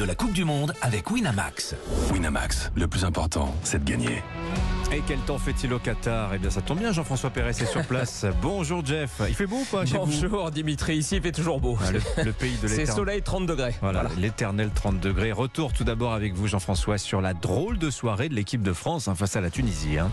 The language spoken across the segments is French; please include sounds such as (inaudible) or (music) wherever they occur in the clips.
de la Coupe du Monde avec Winamax. Winamax, le plus important, c'est de gagner. Et quel temps fait-il au Qatar? Eh bien, ça tombe bien, Jean-François Perret est sur place. (laughs) Bonjour Jeff. Il fait beau ou pas chez vous? Bonjour Dimitri, ici il fait toujours beau. Ah, le, le pays de (laughs) C'est l'éternel. soleil 30 degrés. Voilà, Voilà. l'éternel 30 degrés. Retour tout d'abord avec vous, Jean-François, sur la drôle de soirée de l'équipe de France hein, face à la Tunisie. hein.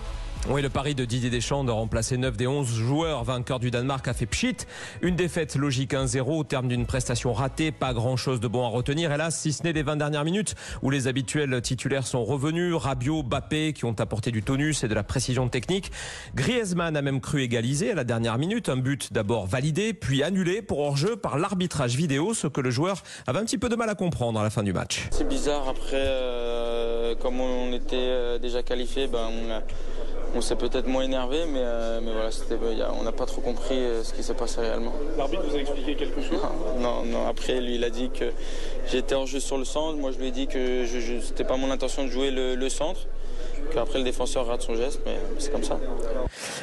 Oui, le pari de Didier Deschamps de remplacer 9 des 11 joueurs vainqueurs du Danemark a fait pchit. Une défaite logique 1-0 au terme d'une prestation ratée, pas grand-chose de bon à retenir. Hélas, si ce n'est les 20 dernières minutes où les habituels titulaires sont revenus, Rabiot, Bappé qui ont apporté du tonus et de la précision technique. Griezmann a même cru égaliser à la dernière minute, un but d'abord validé puis annulé pour hors-jeu par l'arbitrage vidéo, ce que le joueur avait un petit peu de mal à comprendre à la fin du match. C'est bizarre, après, euh, comme on était euh, déjà qualifié, ben, on, s'est peut-être moins énervé, mais, euh, mais voilà, c'était- il y a- on n'a pas trop compris euh, ce qui s'est passé réellement. L'arbitre vous a expliqué quelque chose? Non, non, après, lui, il a dit que j'étais hors jeu sur le centre. Moi, je lui ai dit que je, je, c'était pas mon intention de jouer le, le centre. Qu'après, le défenseur rate son geste, mais c'est comme ça.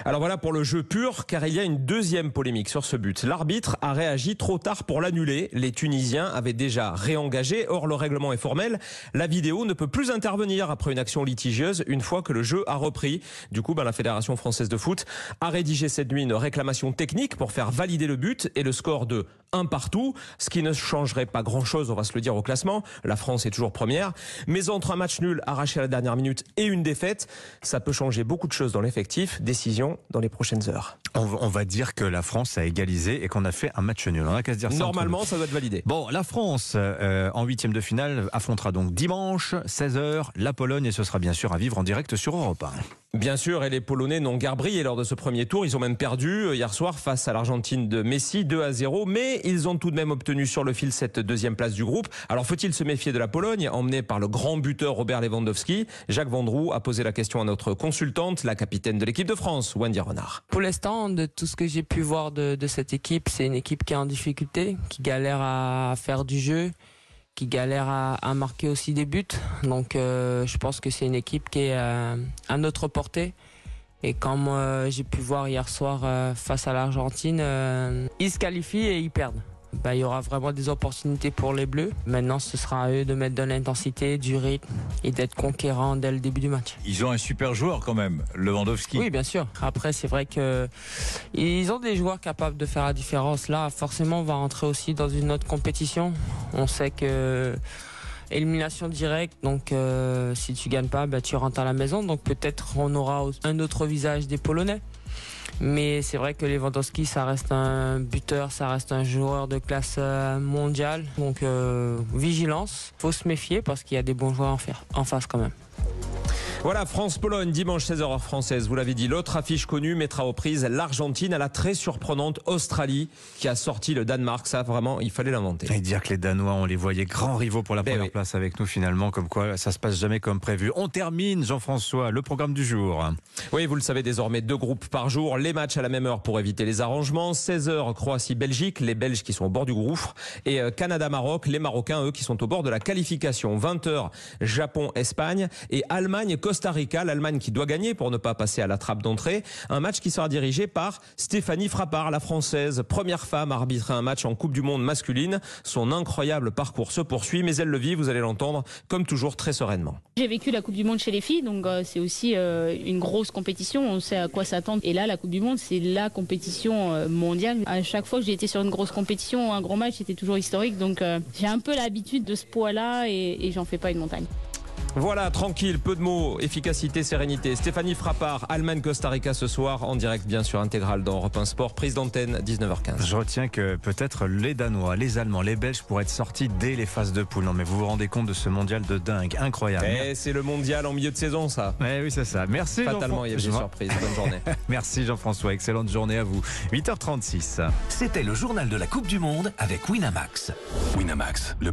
Alors voilà pour le jeu pur, car il y a une deuxième polémique sur ce but. L'arbitre a réagi trop tard pour l'annuler. Les Tunisiens avaient déjà réengagé. Or, le règlement est formel. La vidéo ne peut plus intervenir après une action litigieuse une fois que le jeu a repris. Du coup, ben, la Fédération française de foot a rédigé cette nuit une réclamation technique pour faire valider le but et le score de 1 partout, ce qui ne changerait pas grand-chose, on va se le dire, au classement. La France est toujours première. Mais entre un match nul arraché à la dernière minute et une défaite, ça peut changer beaucoup de choses dans l'effectif. Décision dans les prochaines heures. On, va- dire que la France a égalisé et qu'on a fait un match nul. On a qu'à se dire ça. Normalement, ça doit être validé. Bon, la France, euh, en huitième de finale, affrontera donc dimanche, 16h, la Pologne, et ce sera bien sûr à vivre en direct sur Europe 1. Bien sûr, et les Polonais n'ont guère brillé lors de ce premier tour. Ils ont même perdu euh, hier soir face à l'Argentine de Messi, 2 à 0. Mais ils ont tout de même obtenu sur le fil cette deuxième place du groupe. Alors faut-il se méfier de la Pologne, emmenée par le grand buteur Robert Lewandowski? Jacques Vendroux a posé la question à notre consultante, la capitaine de l'équipe de France, Wendy Renard. Pour l'instant, de tout ce que j'ai pu voir de, de cette équipe, c'est une équipe qui est en difficulté, qui galère à faire du jeu, qui galère à, à marquer aussi des buts. Donc euh, je pense que c'est une équipe qui est euh, à notre portée. Et comme euh, j'ai pu voir hier soir euh, face à l'Argentine, euh, ils se qualifient et ils perdent. Ben, il y aura vraiment des opportunités pour les Bleus. Maintenant, ce sera à eux de mettre de l'intensité, du rythme et d'être conquérants dès le début du match. Ils ont un super joueur quand même, Lewandowski. Oui, bien sûr. Après, c'est vrai que ils ont des joueurs capables de faire la différence. Là, forcément, on va rentrer aussi dans une autre compétition. On sait que élimination directe, donc euh, si tu gagnes pas, bah, tu rentres à la maison. Donc peut-être on aura un autre visage des Polonais. Mais c'est vrai que Lewandowski, ça reste un buteur, ça reste un joueur de classe euh, mondiale. Donc euh, vigilance, faut se méfier parce qu'il y a des bons joueurs en, face quand même. Voilà, France-Pologne, dimanche 16h heure française. Vous l'avez dit, l'autre affiche connue mettra aux prises l'Argentine à la très surprenante Australie qui a sorti le Danemark. Ça, vraiment, il fallait l'inventer. Et dire que les Danois, on les voyait grands rivaux pour la Ben première oui. place avec nous finalement, comme quoi ça se passe jamais comme prévu. On termine, Jean-François, le programme du jour. Oui, vous le savez désormais, deux groupes par jour, les matchs à la même heure pour éviter les arrangements. 16h Croatie-Belgique, les Belges qui sont au bord du gouffre. Et euh, Canada-Maroc, les Marocains, eux, qui sont au bord de la qualification. 20h Japon-Espagne et Allemagne-Costa Rica. L'Allemagne qui doit gagner pour ne pas passer à la trappe d'entrée. Un match qui sera dirigé par Stéphanie Frappard, la Française, première femme à arbitrer un match en Coupe du Monde masculine. Son incroyable parcours se poursuit, mais elle le vit, vous allez l'entendre, comme toujours très sereinement. J'ai vécu la Coupe du Monde chez les filles, donc euh, c'est aussi euh, une grosse compétition. On sait à quoi s'attendre. Et là, la Coupe du Monde, c'est la compétition euh, mondiale. À chaque fois que j'ai été sur une grosse compétition, un gros match, c'était toujours historique. Donc j'ai un peu l'habitude de ce poids-là et, et j'en fais pas une montagne. Voilà, tranquille, peu de mots, efficacité, sérénité. Stéphanie Frappard, Allemagne-Costa Rica ce soir, en direct bien sûr intégral dans Europe 1 Sport, prise d'antenne 19h15. Je retiens que peut-être les Danois, les Allemands, les Belges pourraient être sortis dès les phases de poule. Non mais vous vous rendez compte de ce mondial de dingue, incroyable. Eh, c'est le mondial en milieu de saison, ça. Eh oui, c'est ça. Merci. Fatalement, il y avait des surprises. Bonne journée. (laughs) Merci Jean-François, excellente journée à vous. 8h36. C'était le journal de la Coupe du Monde avec Winamax. Winamax, le